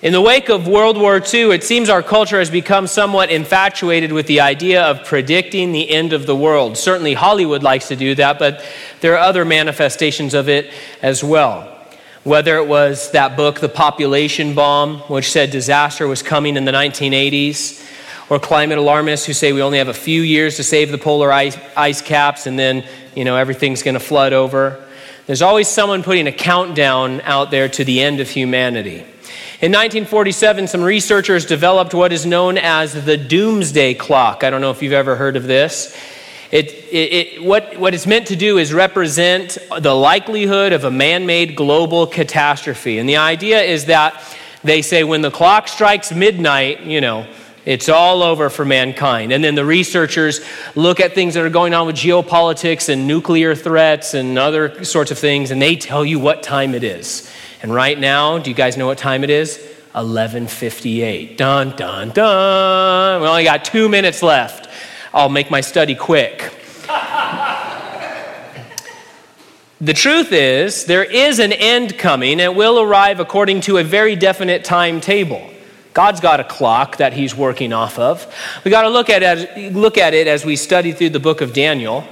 In the wake of World War II, it seems our culture has become somewhat infatuated with the idea of predicting the end of the world. Certainly, Hollywood likes to do that, but there are other manifestations of it as well. Whether it was that book, The Population Bomb, which said disaster was coming in the 1980s, or climate alarmists who say we only have a few years to save the polar ice, ice caps and then, you know, everything's going to flood over. There's always someone putting a countdown out there to the end of humanity. In 1947, some researchers developed what is known as the doomsday clock. I don't know if you've ever heard of this. It, it, it, what, what it's meant to do is represent the likelihood of a man made global catastrophe. And the idea is that they say when the clock strikes midnight, you know, it's all over for mankind. And then the researchers look at things that are going on with geopolitics and nuclear threats and other sorts of things, and they tell you what time it is. And right now, do you guys know what time it is? 11:58. Dun dun dun. We only got 2 minutes left. I'll make my study quick. the truth is, there is an end coming. It will arrive according to a very definite timetable. God's got a clock that he's working off of. We got to look at it, look at it as we study through the book of Daniel.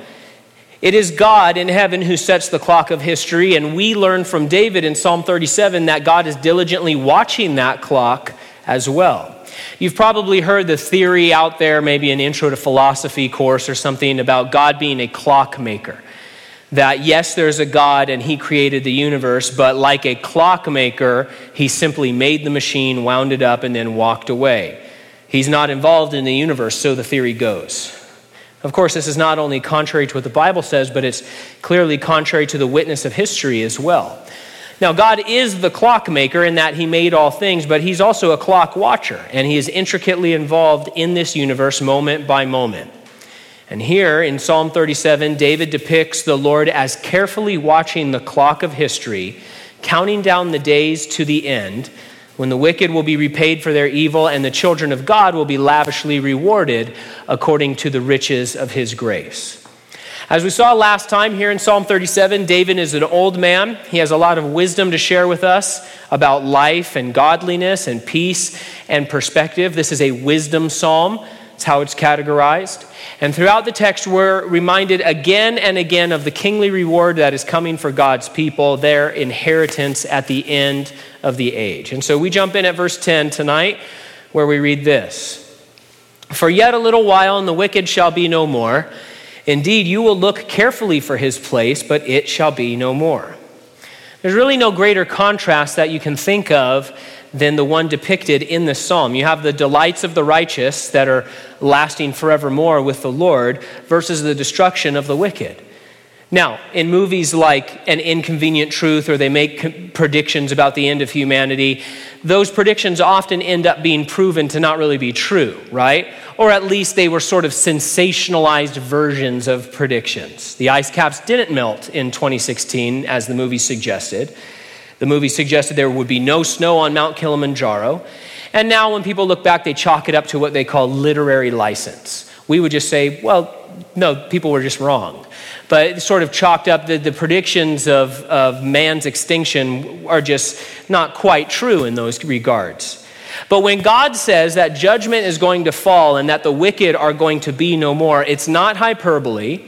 It is God in heaven who sets the clock of history, and we learn from David in Psalm 37 that God is diligently watching that clock as well. You've probably heard the theory out there, maybe an intro to philosophy course or something, about God being a clockmaker. That yes, there's a God and he created the universe, but like a clockmaker, he simply made the machine, wound it up, and then walked away. He's not involved in the universe, so the theory goes. Of course, this is not only contrary to what the Bible says, but it's clearly contrary to the witness of history as well. Now, God is the clockmaker in that He made all things, but He's also a clock watcher, and He is intricately involved in this universe moment by moment. And here in Psalm 37, David depicts the Lord as carefully watching the clock of history, counting down the days to the end when the wicked will be repaid for their evil and the children of God will be lavishly rewarded according to the riches of his grace. As we saw last time here in Psalm 37, David is an old man. He has a lot of wisdom to share with us about life and godliness and peace and perspective. This is a wisdom psalm. It's how it's categorized. And throughout the text, we're reminded again and again of the kingly reward that is coming for God's people, their inheritance at the end of the age. And so we jump in at verse 10 tonight, where we read this For yet a little while, and the wicked shall be no more. Indeed, you will look carefully for his place, but it shall be no more. There's really no greater contrast that you can think of than the one depicted in this psalm. You have the delights of the righteous that are lasting forevermore with the Lord versus the destruction of the wicked. Now, in movies like An Inconvenient Truth, or they make predictions about the end of humanity, those predictions often end up being proven to not really be true, right? Or at least they were sort of sensationalized versions of predictions. The ice caps didn't melt in 2016, as the movie suggested. The movie suggested there would be no snow on Mount Kilimanjaro. And now, when people look back, they chalk it up to what they call literary license. We would just say, well, no, people were just wrong. But sort of chalked up the, the predictions of, of man's extinction are just not quite true in those regards. But when God says that judgment is going to fall and that the wicked are going to be no more, it's not hyperbole.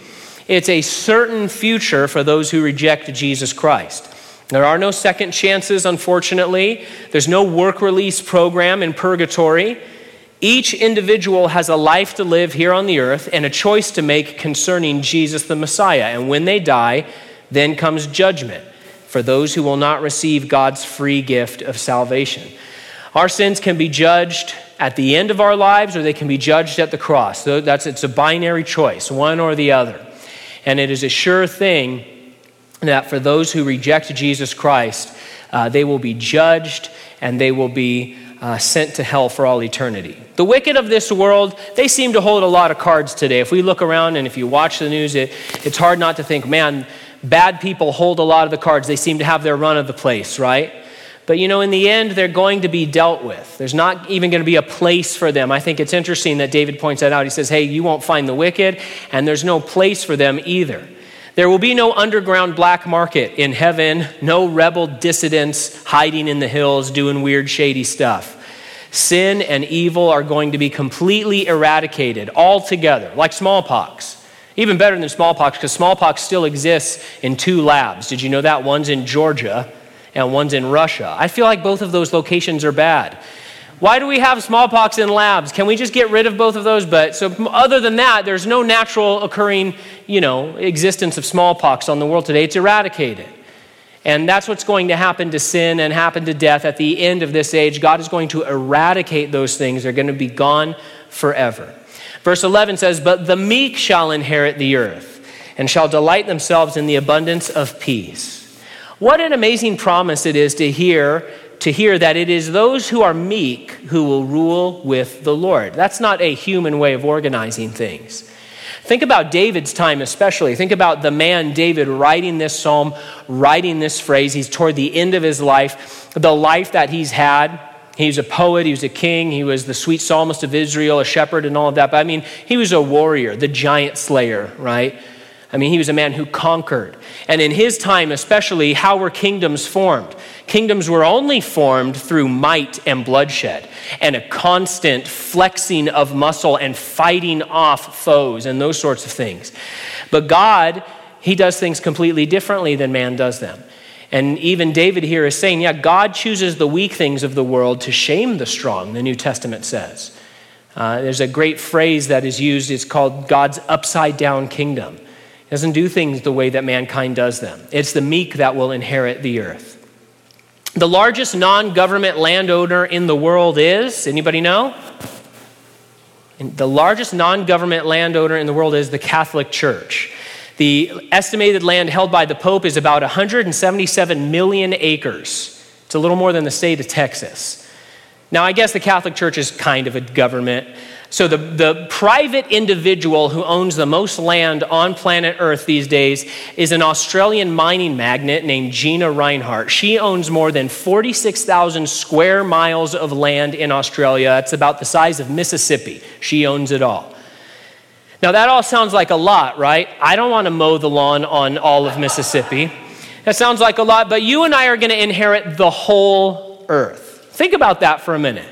It's a certain future for those who reject Jesus Christ. There are no second chances, unfortunately. There's no work release program in purgatory. Each individual has a life to live here on the earth and a choice to make concerning Jesus the Messiah. And when they die, then comes judgment for those who will not receive God's free gift of salvation. Our sins can be judged at the end of our lives or they can be judged at the cross. So that's it's a binary choice, one or the other. And it is a sure thing that for those who reject Jesus Christ, uh, they will be judged and they will be uh, sent to hell for all eternity. The wicked of this world, they seem to hold a lot of cards today. If we look around and if you watch the news, it, it's hard not to think, man, bad people hold a lot of the cards. They seem to have their run of the place, right? But you know, in the end, they're going to be dealt with. There's not even going to be a place for them. I think it's interesting that David points that out. He says, hey, you won't find the wicked, and there's no place for them either. There will be no underground black market in heaven, no rebel dissidents hiding in the hills doing weird, shady stuff. Sin and evil are going to be completely eradicated altogether, like smallpox. Even better than smallpox, because smallpox still exists in two labs. Did you know that? One's in Georgia and one's in Russia. I feel like both of those locations are bad. Why do we have smallpox in labs? Can we just get rid of both of those? But so other than that, there's no natural occurring, you know, existence of smallpox on the world today. It's eradicated. And that's what's going to happen to sin and happen to death at the end of this age. God is going to eradicate those things. They're going to be gone forever. Verse 11 says, But the meek shall inherit the earth and shall delight themselves in the abundance of peace. What an amazing promise it is to hear to hear that it is those who are meek who will rule with the Lord. That's not a human way of organizing things. Think about David's time, especially. Think about the man David writing this psalm, writing this phrase. He's toward the end of his life, the life that he's had. He was a poet, he was a king, he was the sweet psalmist of Israel, a shepherd, and all of that. But I mean, he was a warrior, the giant slayer, right? I mean, he was a man who conquered. And in his time, especially, how were kingdoms formed? Kingdoms were only formed through might and bloodshed and a constant flexing of muscle and fighting off foes and those sorts of things. But God, he does things completely differently than man does them. And even David here is saying, yeah, God chooses the weak things of the world to shame the strong, the New Testament says. Uh, there's a great phrase that is used, it's called God's upside down kingdom doesn't do things the way that mankind does them. It's the meek that will inherit the earth. The largest non-government landowner in the world is anybody know? And the largest non-government landowner in the world is the Catholic Church. The estimated land held by the Pope is about 177 million acres. It's a little more than the state of Texas. Now, I guess the Catholic Church is kind of a government. So, the, the private individual who owns the most land on planet Earth these days is an Australian mining magnate named Gina Rinehart. She owns more than 46,000 square miles of land in Australia. It's about the size of Mississippi. She owns it all. Now, that all sounds like a lot, right? I don't want to mow the lawn on all of Mississippi. That sounds like a lot, but you and I are going to inherit the whole earth. Think about that for a minute.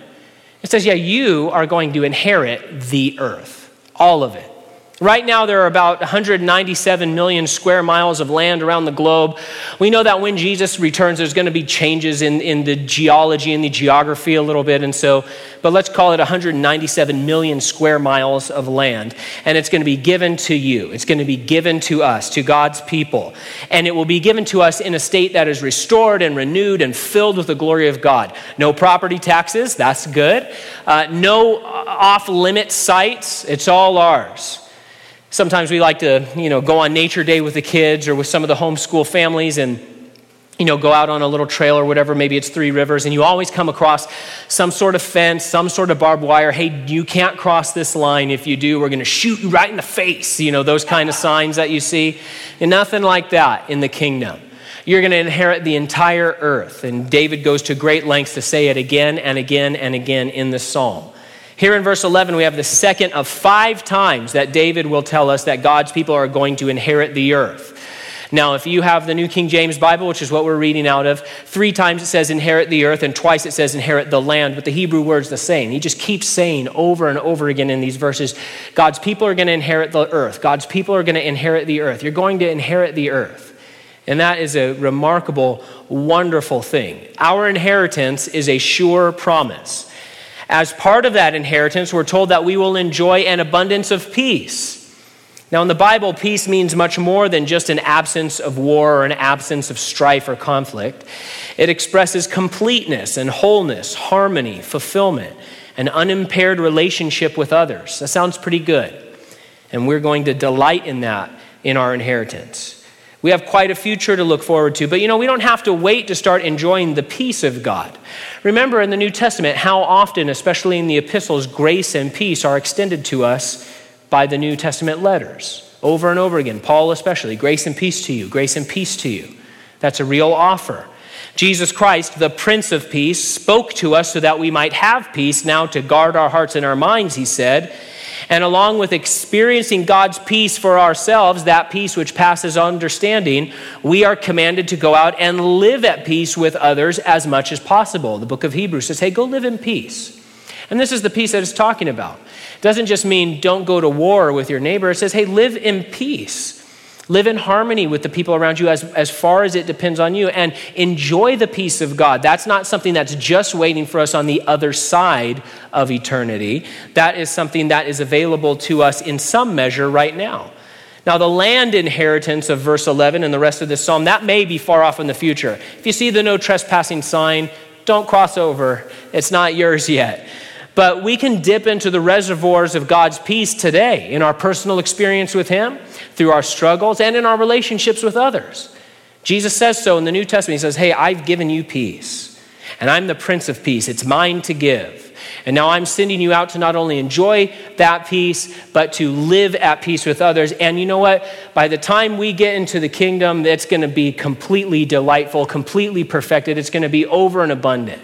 It says, yeah, you are going to inherit the earth, all of it. Right now, there are about 197 million square miles of land around the globe. We know that when Jesus returns, there's going to be changes in, in the geology and the geography a little bit. And so, but let's call it 197 million square miles of land. And it's going to be given to you. It's going to be given to us, to God's people. And it will be given to us in a state that is restored and renewed and filled with the glory of God. No property taxes, that's good. Uh, no off limit sites, it's all ours. Sometimes we like to, you know, go on nature day with the kids or with some of the homeschool families and you know, go out on a little trail or whatever, maybe it's three rivers, and you always come across some sort of fence, some sort of barbed wire. Hey, you can't cross this line. If you do, we're going to shoot you right in the face. You know, those kind of signs that you see. And nothing like that in the kingdom. You're going to inherit the entire earth. And David goes to great lengths to say it again and again and again in the psalm. Here in verse 11, we have the second of five times that David will tell us that God's people are going to inherit the earth. Now, if you have the New King James Bible, which is what we're reading out of, three times it says inherit the earth, and twice it says inherit the land, but the Hebrew word's the same. He just keeps saying over and over again in these verses God's people are going to inherit the earth. God's people are going to inherit the earth. You're going to inherit the earth. And that is a remarkable, wonderful thing. Our inheritance is a sure promise. As part of that inheritance, we're told that we will enjoy an abundance of peace. Now, in the Bible, peace means much more than just an absence of war or an absence of strife or conflict. It expresses completeness and wholeness, harmony, fulfillment, an unimpaired relationship with others. That sounds pretty good. And we're going to delight in that in our inheritance. We have quite a future to look forward to, but you know, we don't have to wait to start enjoying the peace of God. Remember in the New Testament how often, especially in the epistles, grace and peace are extended to us by the New Testament letters. Over and over again, Paul especially, grace and peace to you, grace and peace to you. That's a real offer. Jesus Christ, the Prince of Peace, spoke to us so that we might have peace now to guard our hearts and our minds, he said. And along with experiencing God's peace for ourselves, that peace which passes understanding, we are commanded to go out and live at peace with others as much as possible. The book of Hebrews says, hey, go live in peace. And this is the peace that it's talking about. It doesn't just mean don't go to war with your neighbor, it says, hey, live in peace. Live in harmony with the people around you as, as far as it depends on you and enjoy the peace of God. That's not something that's just waiting for us on the other side of eternity. That is something that is available to us in some measure right now. Now, the land inheritance of verse 11 and the rest of this psalm, that may be far off in the future. If you see the no trespassing sign, don't cross over. It's not yours yet. But we can dip into the reservoirs of God's peace today in our personal experience with Him, through our struggles, and in our relationships with others. Jesus says so in the New Testament. He says, Hey, I've given you peace, and I'm the Prince of Peace. It's mine to give. And now I'm sending you out to not only enjoy that peace, but to live at peace with others. And you know what? By the time we get into the kingdom, it's going to be completely delightful, completely perfected. It's going to be over and abundant.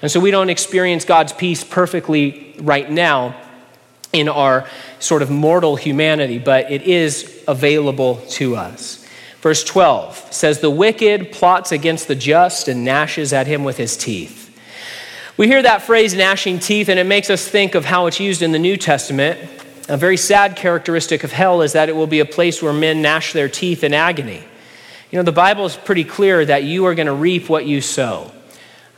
And so we don't experience God's peace perfectly right now in our sort of mortal humanity, but it is available to us. Verse 12 says, The wicked plots against the just and gnashes at him with his teeth. We hear that phrase, gnashing teeth, and it makes us think of how it's used in the New Testament. A very sad characteristic of hell is that it will be a place where men gnash their teeth in agony. You know, the Bible is pretty clear that you are going to reap what you sow.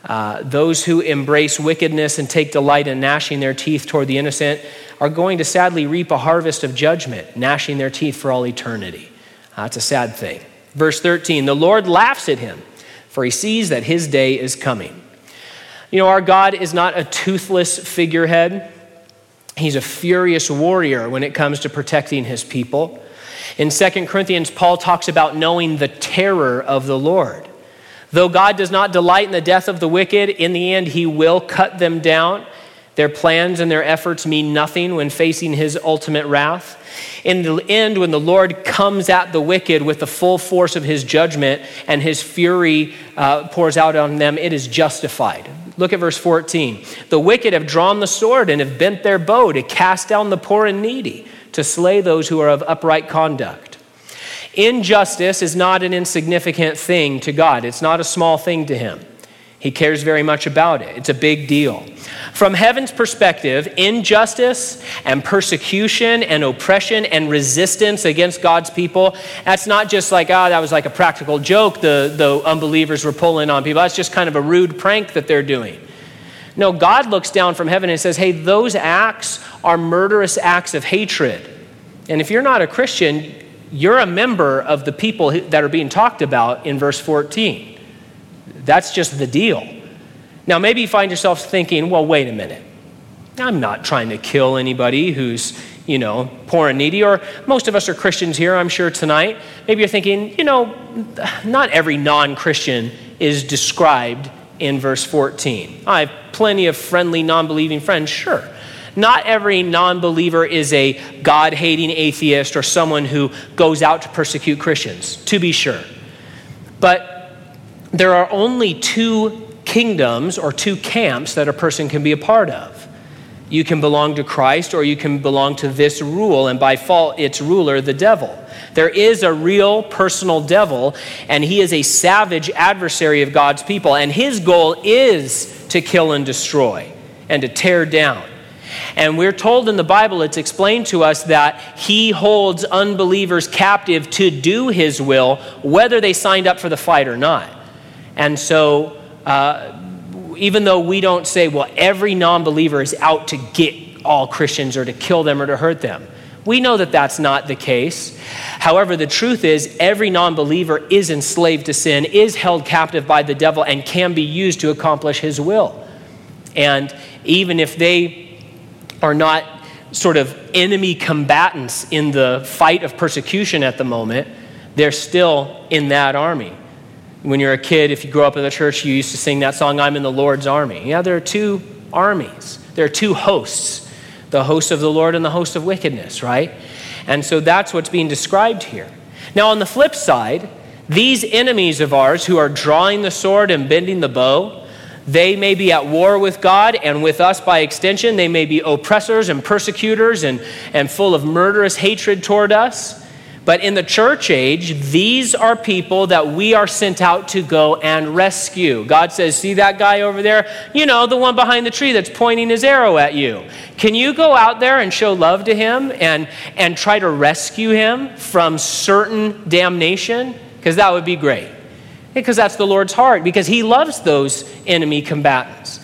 Uh, those who embrace wickedness and take delight in gnashing their teeth toward the innocent are going to sadly reap a harvest of judgment, gnashing their teeth for all eternity. Uh, a sad thing. Verse 13 The Lord laughs at him, for he sees that his day is coming. You know, our God is not a toothless figurehead, he's a furious warrior when it comes to protecting his people. In 2 Corinthians, Paul talks about knowing the terror of the Lord. Though God does not delight in the death of the wicked, in the end, he will cut them down. Their plans and their efforts mean nothing when facing his ultimate wrath. In the end, when the Lord comes at the wicked with the full force of his judgment and his fury uh, pours out on them, it is justified. Look at verse 14. The wicked have drawn the sword and have bent their bow to cast down the poor and needy, to slay those who are of upright conduct. Injustice is not an insignificant thing to God, it's not a small thing to Him. He cares very much about it. It's a big deal. From heaven's perspective, injustice and persecution and oppression and resistance against God's people, that's not just like, ah, oh, that was like a practical joke the, the unbelievers were pulling on people. That's just kind of a rude prank that they're doing. No, God looks down from heaven and says, hey, those acts are murderous acts of hatred. And if you're not a Christian, you're a member of the people that are being talked about in verse 14. That's just the deal. Now, maybe you find yourself thinking, well, wait a minute. I'm not trying to kill anybody who's, you know, poor and needy. Or most of us are Christians here, I'm sure, tonight. Maybe you're thinking, you know, not every non Christian is described in verse 14. I have plenty of friendly, non believing friends, sure. Not every non believer is a God hating atheist or someone who goes out to persecute Christians, to be sure. But there are only two kingdoms or two camps that a person can be a part of. You can belong to Christ or you can belong to this rule, and by fault, its ruler, the devil. There is a real personal devil, and he is a savage adversary of God's people, and his goal is to kill and destroy and to tear down. And we're told in the Bible, it's explained to us that he holds unbelievers captive to do his will, whether they signed up for the fight or not. And so, uh, even though we don't say, well, every non believer is out to get all Christians or to kill them or to hurt them, we know that that's not the case. However, the truth is, every non believer is enslaved to sin, is held captive by the devil, and can be used to accomplish his will. And even if they are not sort of enemy combatants in the fight of persecution at the moment, they're still in that army. When you're a kid, if you grow up in the church, you used to sing that song, I'm in the Lord's army. Yeah, there are two armies, there are two hosts the host of the Lord and the host of wickedness, right? And so that's what's being described here. Now, on the flip side, these enemies of ours who are drawing the sword and bending the bow, They may be at war with God and with us by extension. They may be oppressors and persecutors and, and full of murderous hatred toward us. But in the church age, these are people that we are sent out to go and rescue. God says, See that guy over there? You know, the one behind the tree that's pointing his arrow at you. Can you go out there and show love to him and, and try to rescue him from certain damnation? Because that would be great. Because that's the Lord's heart, because he loves those enemy combatants.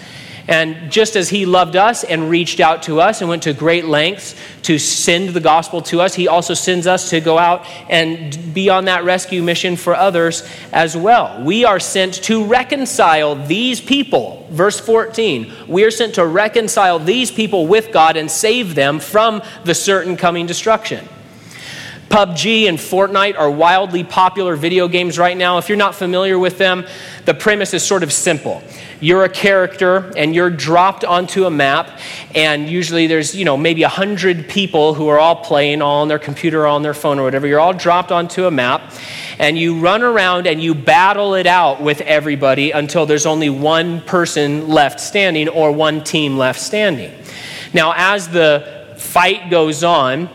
And just as he loved us and reached out to us and went to great lengths to send the gospel to us, he also sends us to go out and be on that rescue mission for others as well. We are sent to reconcile these people. Verse 14 we are sent to reconcile these people with God and save them from the certain coming destruction. PUBG and Fortnite are wildly popular video games right now. If you're not familiar with them, the premise is sort of simple. You're a character and you're dropped onto a map, and usually there's, you know, maybe a hundred people who are all playing, all on their computer, or on their phone, or whatever. You're all dropped onto a map, and you run around and you battle it out with everybody until there's only one person left standing or one team left standing. Now, as the fight goes on,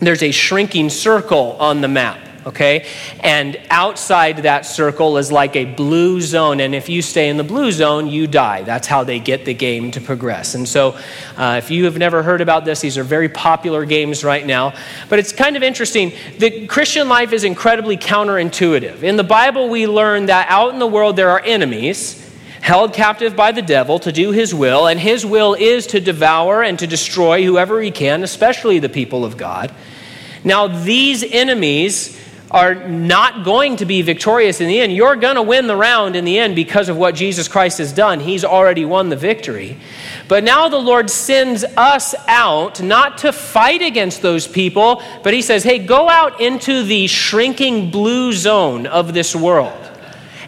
there's a shrinking circle on the map okay? And outside that circle is like a blue zone, and if you stay in the blue zone, you die. That's how they get the game to progress. And so, uh, if you have never heard about this, these are very popular games right now. But it's kind of interesting. The Christian life is incredibly counterintuitive. In the Bible, we learn that out in the world there are enemies held captive by the devil to do his will, and his will is to devour and to destroy whoever he can, especially the people of God. Now, these enemies are not going to be victorious in the end. You're going to win the round in the end because of what Jesus Christ has done. He's already won the victory. But now the Lord sends us out not to fight against those people, but He says, hey, go out into the shrinking blue zone of this world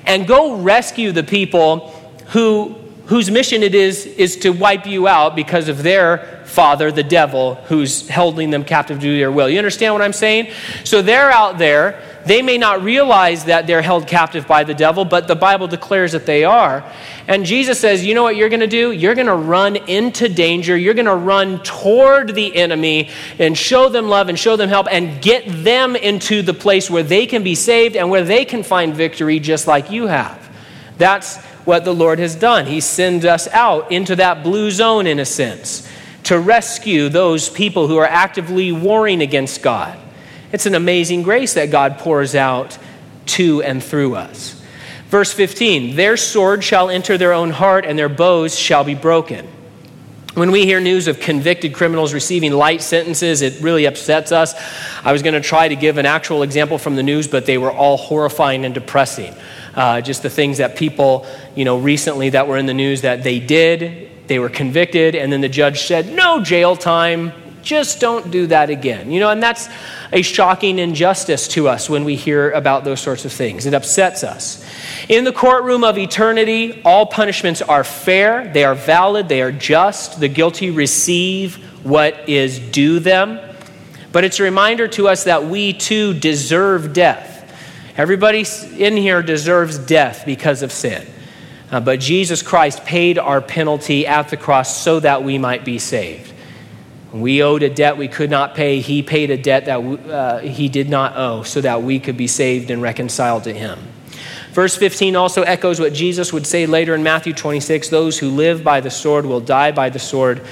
and go rescue the people who, whose mission it is is to wipe you out because of their father, the devil, who's holding them captive to their will. You understand what I'm saying? So they're out there. They may not realize that they're held captive by the devil, but the Bible declares that they are. And Jesus says, You know what you're going to do? You're going to run into danger. You're going to run toward the enemy and show them love and show them help and get them into the place where they can be saved and where they can find victory just like you have. That's what the Lord has done. He sends us out into that blue zone, in a sense to rescue those people who are actively warring against God. It's an amazing grace that God pours out to and through us. Verse 15 Their sword shall enter their own heart, and their bows shall be broken. When we hear news of convicted criminals receiving light sentences, it really upsets us. I was going to try to give an actual example from the news, but they were all horrifying and depressing. Uh, just the things that people, you know, recently that were in the news that they did they were convicted, and then the judge said, No jail time, just don't do that again. You know, and that's a shocking injustice to us when we hear about those sorts of things. It upsets us. In the courtroom of eternity, all punishments are fair, they are valid, they are just. The guilty receive what is due them. But it's a reminder to us that we too deserve death. Everybody in here deserves death because of sin. Uh, but Jesus Christ paid our penalty at the cross so that we might be saved. We owed a debt we could not pay. He paid a debt that uh, he did not owe so that we could be saved and reconciled to him. Verse 15 also echoes what Jesus would say later in Matthew 26 those who live by the sword will die by the sword.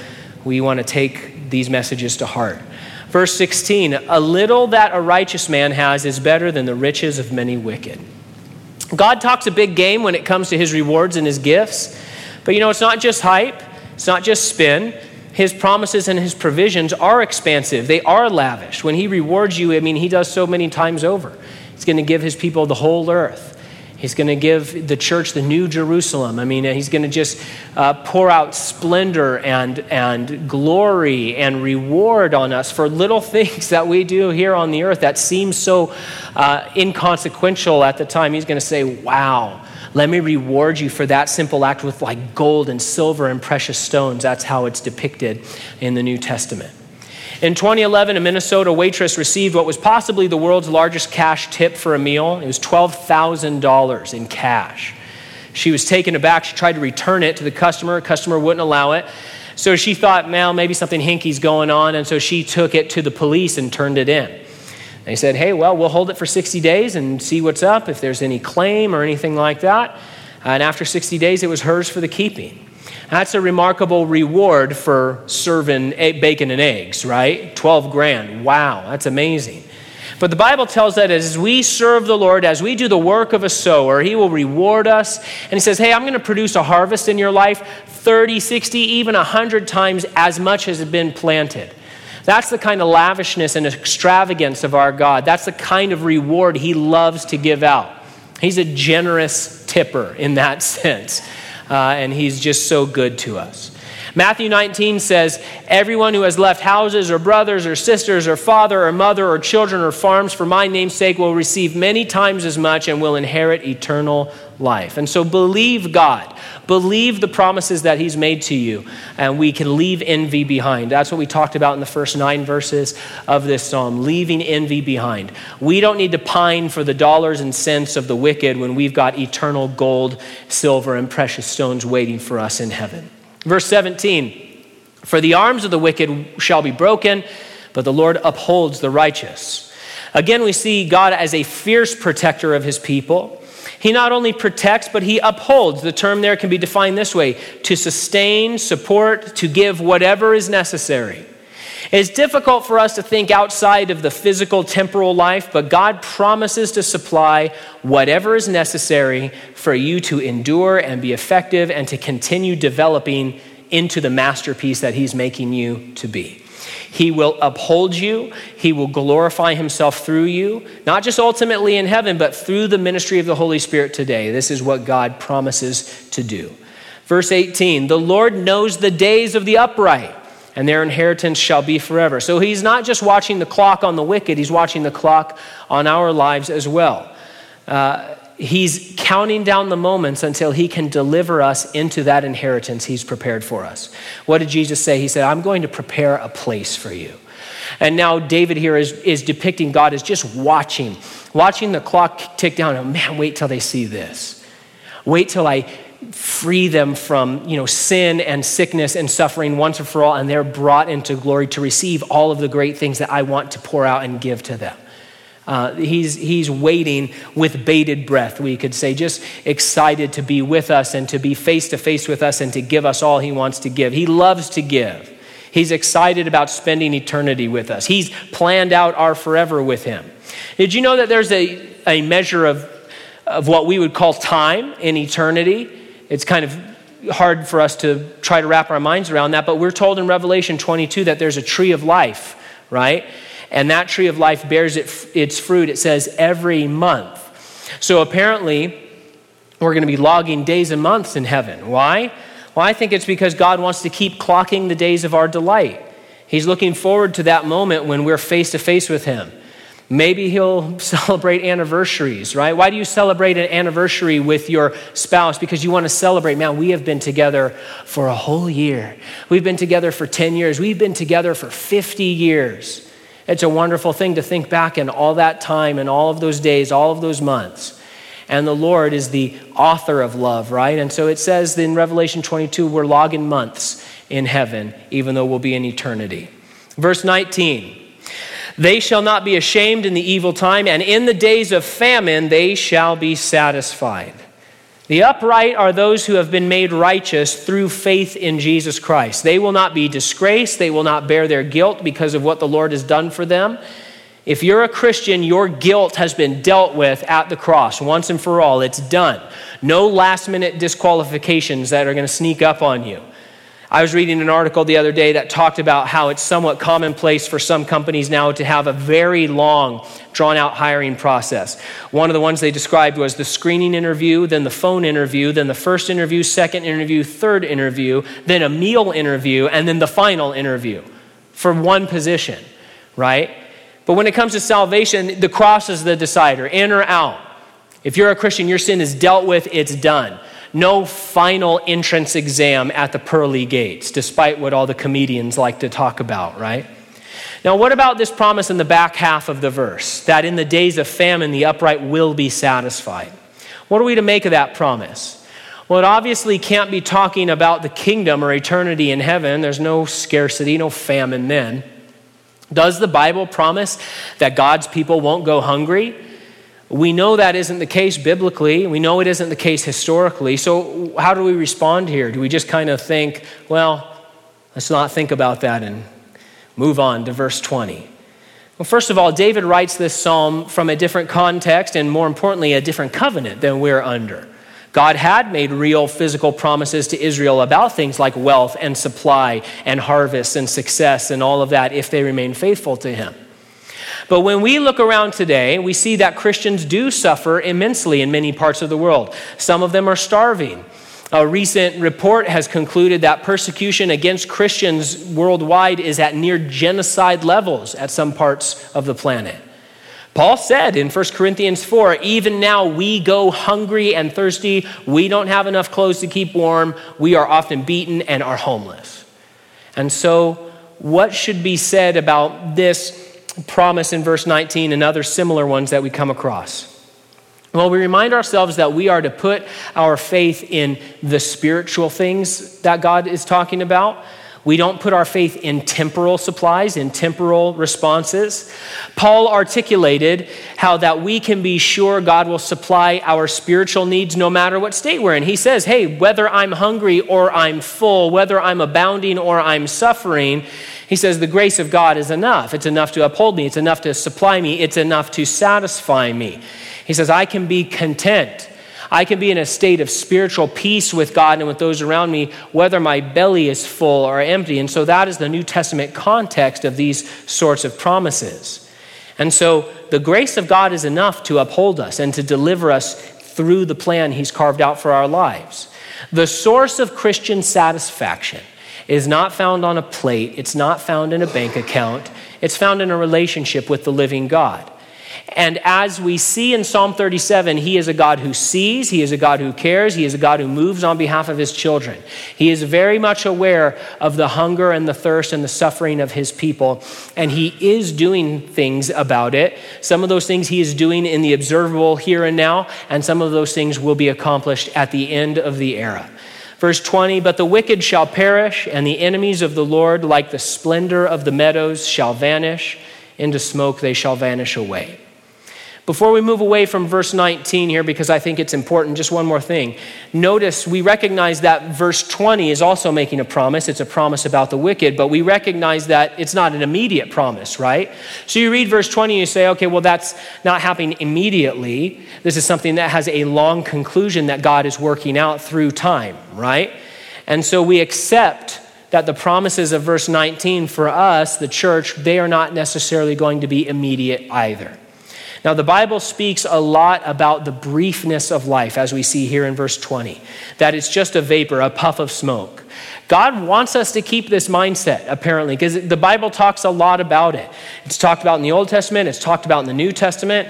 We want to take these messages to heart. Verse 16 a little that a righteous man has is better than the riches of many wicked. God talks a big game when it comes to his rewards and his gifts. But you know, it's not just hype, it's not just spin. His promises and his provisions are expansive, they are lavish. When he rewards you, I mean, he does so many times over. He's going to give his people the whole earth. He's going to give the church the new Jerusalem. I mean, he's going to just uh, pour out splendor and, and glory and reward on us for little things that we do here on the earth that seem so uh, inconsequential at the time. He's going to say, Wow, let me reward you for that simple act with like gold and silver and precious stones. That's how it's depicted in the New Testament. In 2011, a Minnesota waitress received what was possibly the world's largest cash tip for a meal. It was $12,000 in cash. She was taken aback. She tried to return it to the customer. The customer wouldn't allow it. So she thought, well, maybe something hinky's going on. And so she took it to the police and turned it in. They said, hey, well, we'll hold it for 60 days and see what's up, if there's any claim or anything like that. And after 60 days, it was hers for the keeping. That's a remarkable reward for serving bacon and eggs, right? 12 grand. Wow, that's amazing. But the Bible tells that as we serve the Lord, as we do the work of a sower, He will reward us. And He says, Hey, I'm going to produce a harvest in your life 30, 60, even 100 times as much as has been planted. That's the kind of lavishness and extravagance of our God. That's the kind of reward He loves to give out. He's a generous tipper in that sense, uh, and He's just so good to us. Matthew 19 says, Everyone who has left houses or brothers or sisters or father or mother or children or farms for my name's sake will receive many times as much and will inherit eternal life. And so believe God. Believe the promises that He's made to you, and we can leave envy behind. That's what we talked about in the first nine verses of this psalm leaving envy behind. We don't need to pine for the dollars and cents of the wicked when we've got eternal gold, silver, and precious stones waiting for us in heaven. Verse 17 For the arms of the wicked shall be broken, but the Lord upholds the righteous. Again, we see God as a fierce protector of his people. He not only protects, but he upholds. The term there can be defined this way to sustain, support, to give whatever is necessary. It's difficult for us to think outside of the physical, temporal life, but God promises to supply whatever is necessary for you to endure and be effective and to continue developing into the masterpiece that He's making you to be. He will uphold you. He will glorify himself through you, not just ultimately in heaven, but through the ministry of the Holy Spirit today. This is what God promises to do. Verse 18 The Lord knows the days of the upright and their inheritance shall be forever. So he's not just watching the clock on the wicked, he's watching the clock on our lives as well. Uh, he's counting down the moments until he can deliver us into that inheritance he's prepared for us. What did Jesus say? He said, I'm going to prepare a place for you. And now David here is, is depicting God as just watching, watching the clock tick down. Oh, man, wait till they see this. Wait till I free them from you know, sin and sickness and suffering once and for all, and they're brought into glory to receive all of the great things that I want to pour out and give to them. Uh, he's, he's waiting with bated breath, we could say, just excited to be with us and to be face to face with us and to give us all he wants to give. He loves to give. He's excited about spending eternity with us. He's planned out our forever with him. Did you know that there's a, a measure of, of what we would call time in eternity? it's kind of hard for us to try to wrap our minds around that, but we're told in Revelation 22 that there's a tree of life, right? And that tree of life bears it, its fruit, it says, every month. So apparently, we're going to be logging days and months in heaven. Why? Well, I think it's because God wants to keep clocking the days of our delight. He's looking forward to that moment when we're face to face with Him. Maybe he'll celebrate anniversaries, right? Why do you celebrate an anniversary with your spouse? Because you want to celebrate, man, we have been together for a whole year. We've been together for 10 years. We've been together for 50 years. It's a wonderful thing to think back in all that time and all of those days, all of those months. And the Lord is the author of love, right? And so it says in Revelation 22, we're logging months in heaven, even though we'll be in eternity. Verse 19. They shall not be ashamed in the evil time, and in the days of famine they shall be satisfied. The upright are those who have been made righteous through faith in Jesus Christ. They will not be disgraced, they will not bear their guilt because of what the Lord has done for them. If you're a Christian, your guilt has been dealt with at the cross once and for all. It's done. No last minute disqualifications that are going to sneak up on you. I was reading an article the other day that talked about how it's somewhat commonplace for some companies now to have a very long, drawn out hiring process. One of the ones they described was the screening interview, then the phone interview, then the first interview, second interview, third interview, then a meal interview, and then the final interview for one position, right? But when it comes to salvation, the cross is the decider in or out. If you're a Christian, your sin is dealt with, it's done no final entrance exam at the pearly gates, despite what all the comedians like to talk about, right? Now, what about this promise in the back half of the verse that in the days of famine the upright will be satisfied? What are we to make of that promise? Well, it obviously can't be talking about the kingdom or eternity in heaven. There's no scarcity, no famine then. Does the Bible promise that God's people won't go hungry? We know that isn't the case biblically. We know it isn't the case historically. So, how do we respond here? Do we just kind of think, well, let's not think about that and move on to verse 20? Well, first of all, David writes this psalm from a different context and, more importantly, a different covenant than we're under. God had made real physical promises to Israel about things like wealth and supply and harvest and success and all of that if they remain faithful to Him. But when we look around today, we see that Christians do suffer immensely in many parts of the world. Some of them are starving. A recent report has concluded that persecution against Christians worldwide is at near genocide levels at some parts of the planet. Paul said in 1 Corinthians 4 even now we go hungry and thirsty. We don't have enough clothes to keep warm. We are often beaten and are homeless. And so, what should be said about this promise in verse 19 and other similar ones that we come across? Well, we remind ourselves that we are to put our faith in the spiritual things that God is talking about we don't put our faith in temporal supplies, in temporal responses. Paul articulated how that we can be sure God will supply our spiritual needs no matter what state we're in. He says, hey, whether I'm hungry or I'm full, whether I'm abounding or I'm suffering, he says, the grace of God is enough. It's enough to uphold me, it's enough to supply me, it's enough to satisfy me. He says, I can be content I can be in a state of spiritual peace with God and with those around me, whether my belly is full or empty. And so that is the New Testament context of these sorts of promises. And so the grace of God is enough to uphold us and to deliver us through the plan He's carved out for our lives. The source of Christian satisfaction is not found on a plate, it's not found in a bank account, it's found in a relationship with the living God. And as we see in Psalm 37, he is a God who sees, he is a God who cares, he is a God who moves on behalf of his children. He is very much aware of the hunger and the thirst and the suffering of his people, and he is doing things about it. Some of those things he is doing in the observable here and now, and some of those things will be accomplished at the end of the era. Verse 20, but the wicked shall perish, and the enemies of the Lord, like the splendor of the meadows, shall vanish. Into smoke they shall vanish away. Before we move away from verse 19 here, because I think it's important, just one more thing. Notice we recognize that verse 20 is also making a promise. It's a promise about the wicked, but we recognize that it's not an immediate promise, right? So you read verse 20 and you say, okay, well, that's not happening immediately. This is something that has a long conclusion that God is working out through time, right? And so we accept that the promises of verse 19 for us, the church, they are not necessarily going to be immediate either. Now, the Bible speaks a lot about the briefness of life, as we see here in verse 20, that it's just a vapor, a puff of smoke. God wants us to keep this mindset, apparently, because the Bible talks a lot about it. It's talked about in the Old Testament, it's talked about in the New Testament.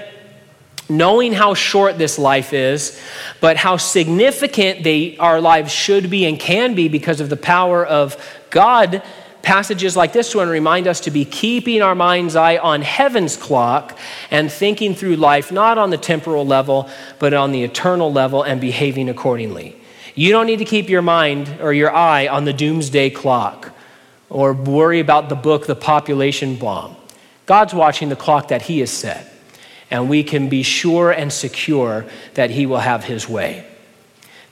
Knowing how short this life is, but how significant they, our lives should be and can be because of the power of God passages like this one remind us to be keeping our mind's eye on heaven's clock and thinking through life not on the temporal level, but on the eternal level and behaving accordingly. You don't need to keep your mind or your eye on the doomsday clock or worry about the book, The Population Bomb. God's watching the clock that He has set, and we can be sure and secure that He will have His way.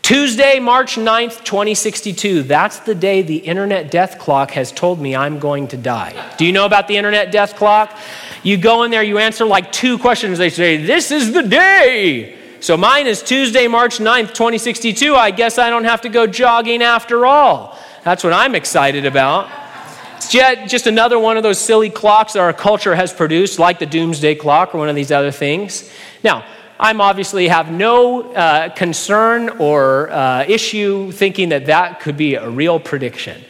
Tuesday, March 9th, 2062. That's the day the internet death clock has told me I'm going to die. Do you know about the internet death clock? You go in there, you answer like two questions. They say, This is the day. So mine is Tuesday, March 9th, 2062. I guess I don't have to go jogging after all. That's what I'm excited about. It's just another one of those silly clocks that our culture has produced, like the doomsday clock or one of these other things. Now, I'm obviously have no uh, concern or uh, issue thinking that that could be a real prediction.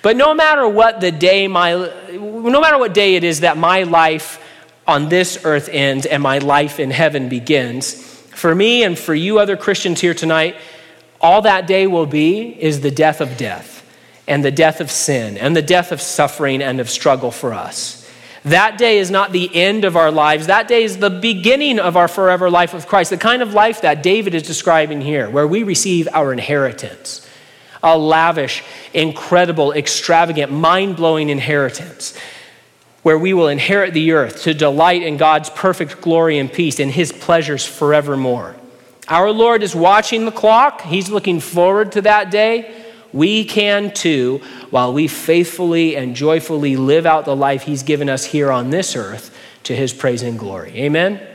But no matter what the day my, no matter what day it is that my life on this earth ends and my life in heaven begins, for me and for you other Christians here tonight, all that day will be is the death of death and the death of sin and the death of suffering and of struggle for us. That day is not the end of our lives. That day is the beginning of our forever life with Christ, the kind of life that David is describing here, where we receive our inheritance a lavish, incredible, extravagant, mind blowing inheritance where we will inherit the earth to delight in God's perfect glory and peace and his pleasures forevermore. Our Lord is watching the clock, he's looking forward to that day. We can too, while we faithfully and joyfully live out the life he's given us here on this earth to his praise and glory. Amen.